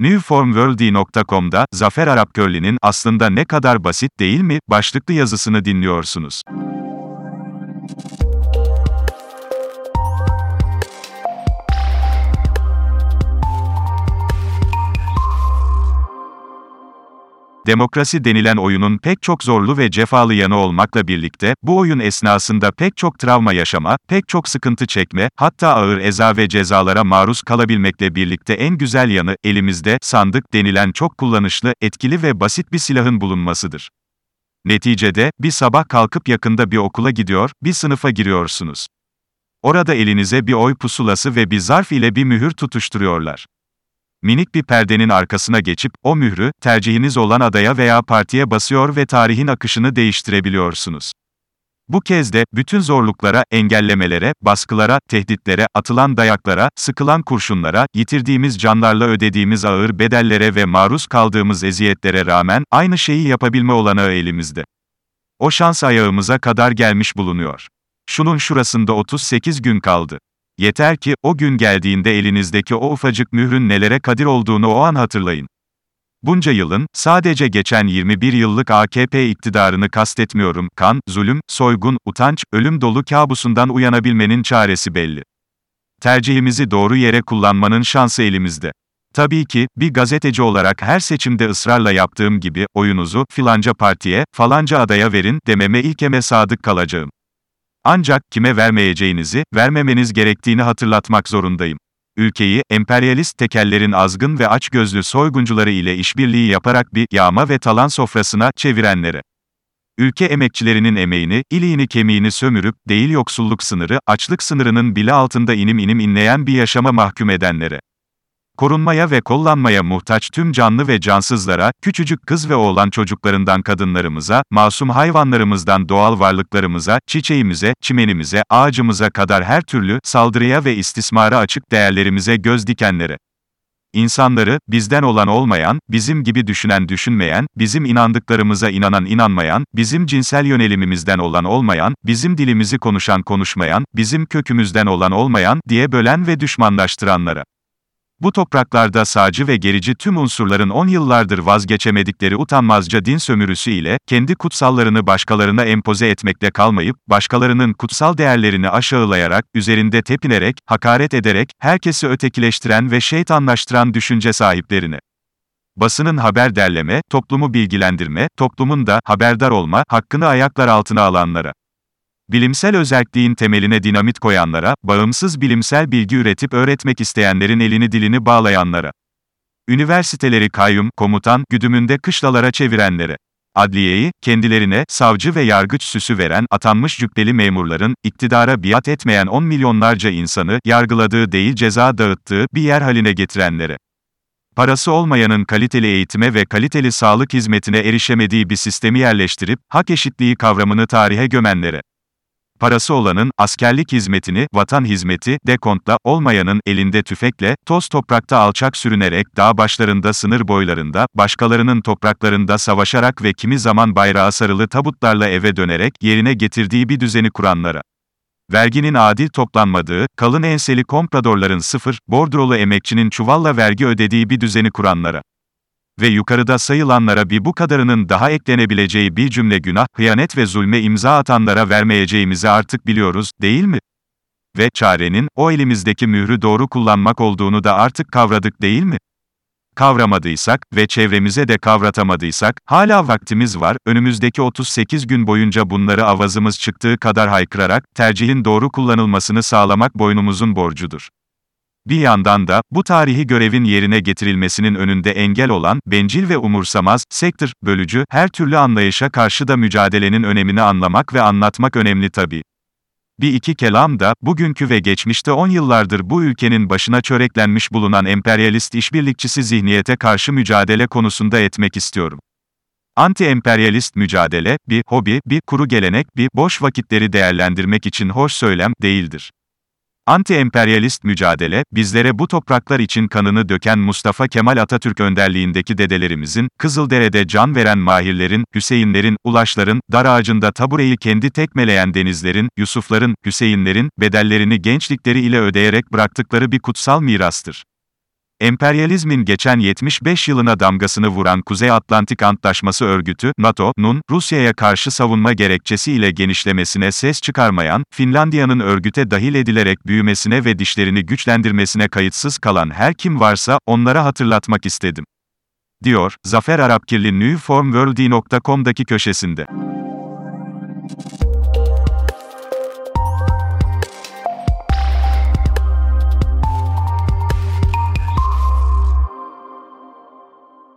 Newformworld.com'da Zafer Arapkörli'nin aslında ne kadar basit değil mi başlıklı yazısını dinliyorsunuz. Demokrasi denilen oyunun pek çok zorlu ve cefalı yanı olmakla birlikte, bu oyun esnasında pek çok travma yaşama, pek çok sıkıntı çekme, hatta ağır eza ve cezalara maruz kalabilmekle birlikte en güzel yanı, elimizde, sandık denilen çok kullanışlı, etkili ve basit bir silahın bulunmasıdır. Neticede, bir sabah kalkıp yakında bir okula gidiyor, bir sınıfa giriyorsunuz. Orada elinize bir oy pusulası ve bir zarf ile bir mühür tutuşturuyorlar. Minik bir perdenin arkasına geçip, o mührü, tercihiniz olan adaya veya partiye basıyor ve tarihin akışını değiştirebiliyorsunuz. Bu kez de, bütün zorluklara, engellemelere, baskılara, tehditlere, atılan dayaklara, sıkılan kurşunlara, yitirdiğimiz canlarla ödediğimiz ağır bedellere ve maruz kaldığımız eziyetlere rağmen, aynı şeyi yapabilme olanağı elimizde. O şans ayağımıza kadar gelmiş bulunuyor. Şunun şurasında 38 gün kaldı. Yeter ki, o gün geldiğinde elinizdeki o ufacık mührün nelere kadir olduğunu o an hatırlayın. Bunca yılın, sadece geçen 21 yıllık AKP iktidarını kastetmiyorum, kan, zulüm, soygun, utanç, ölüm dolu kabusundan uyanabilmenin çaresi belli. Tercihimizi doğru yere kullanmanın şansı elimizde. Tabii ki, bir gazeteci olarak her seçimde ısrarla yaptığım gibi, oyunuzu, filanca partiye, falanca adaya verin, dememe ilkeme sadık kalacağım. Ancak, kime vermeyeceğinizi, vermemeniz gerektiğini hatırlatmak zorundayım. Ülkeyi, emperyalist tekellerin azgın ve açgözlü soyguncuları ile işbirliği yaparak bir, yağma ve talan sofrasına, çevirenlere. Ülke emekçilerinin emeğini, iliğini kemiğini sömürüp, değil yoksulluk sınırı, açlık sınırının bile altında inim inim inleyen bir yaşama mahkum edenlere korunmaya ve kollanmaya muhtaç tüm canlı ve cansızlara, küçücük kız ve oğlan çocuklarından kadınlarımıza, masum hayvanlarımızdan doğal varlıklarımıza, çiçeğimize, çimenimize, ağacımıza kadar her türlü saldırıya ve istismara açık değerlerimize göz dikenlere. İnsanları, bizden olan olmayan, bizim gibi düşünen düşünmeyen, bizim inandıklarımıza inanan inanmayan, bizim cinsel yönelimimizden olan olmayan, bizim dilimizi konuşan konuşmayan, bizim kökümüzden olan olmayan, diye bölen ve düşmanlaştıranlara. Bu topraklarda sağcı ve gerici tüm unsurların on yıllardır vazgeçemedikleri utanmazca din sömürüsü ile, kendi kutsallarını başkalarına empoze etmekle kalmayıp, başkalarının kutsal değerlerini aşağılayarak, üzerinde tepinerek, hakaret ederek, herkesi ötekileştiren ve şeytanlaştıran düşünce sahiplerini. Basının haber derleme, toplumu bilgilendirme, toplumun da haberdar olma hakkını ayaklar altına alanlara. Bilimsel özelliğin temeline dinamit koyanlara, bağımsız bilimsel bilgi üretip öğretmek isteyenlerin elini dilini bağlayanlara. Üniversiteleri kayyum, komutan, güdümünde kışlalara çevirenlere. Adliyeyi, kendilerine, savcı ve yargıç süsü veren, atanmış cübbeli memurların, iktidara biat etmeyen on milyonlarca insanı, yargıladığı değil ceza dağıttığı, bir yer haline getirenlere. Parası olmayanın kaliteli eğitime ve kaliteli sağlık hizmetine erişemediği bir sistemi yerleştirip, hak eşitliği kavramını tarihe gömenlere. Parası olanın, askerlik hizmetini, vatan hizmeti, dekontla, olmayanın, elinde tüfekle, toz toprakta alçak sürünerek, dağ başlarında sınır boylarında, başkalarının topraklarında savaşarak ve kimi zaman bayrağı sarılı tabutlarla eve dönerek, yerine getirdiği bir düzeni kuranlara. Verginin adil toplanmadığı, kalın enseli kompradorların sıfır, bordrolu emekçinin çuvalla vergi ödediği bir düzeni kuranlara ve yukarıda sayılanlara bir bu kadarının daha eklenebileceği bir cümle günah, hıyanet ve zulme imza atanlara vermeyeceğimizi artık biliyoruz, değil mi? Ve çarenin, o elimizdeki mührü doğru kullanmak olduğunu da artık kavradık değil mi? Kavramadıysak ve çevremize de kavratamadıysak, hala vaktimiz var, önümüzdeki 38 gün boyunca bunları avazımız çıktığı kadar haykırarak, tercihin doğru kullanılmasını sağlamak boynumuzun borcudur. Bir yandan da, bu tarihi görevin yerine getirilmesinin önünde engel olan, bencil ve umursamaz, sektör, bölücü, her türlü anlayışa karşı da mücadelenin önemini anlamak ve anlatmak önemli tabii. Bir iki kelam da, bugünkü ve geçmişte 10 yıllardır bu ülkenin başına çöreklenmiş bulunan emperyalist işbirlikçisi zihniyete karşı mücadele konusunda etmek istiyorum. Anti-emperyalist mücadele, bir hobi, bir kuru gelenek, bir boş vakitleri değerlendirmek için hoş söylem değildir. Anti-emperyalist mücadele, bizlere bu topraklar için kanını döken Mustafa Kemal Atatürk önderliğindeki dedelerimizin, Kızıldere'de can veren mahirlerin, Hüseyinlerin, Ulaşların, dar ağacında tabureyi kendi tekmeleyen denizlerin, Yusufların, Hüseyinlerin, bedellerini gençlikleri ile ödeyerek bıraktıkları bir kutsal mirastır. Emperyalizmin geçen 75 yılına damgasını vuran Kuzey Atlantik Antlaşması Örgütü, NATO'nun, Rusya'ya karşı savunma gerekçesi ile genişlemesine ses çıkarmayan, Finlandiya'nın örgüte dahil edilerek büyümesine ve dişlerini güçlendirmesine kayıtsız kalan her kim varsa, onlara hatırlatmak istedim. Diyor, Zafer Arapkirli newformworldy.com'daki köşesinde.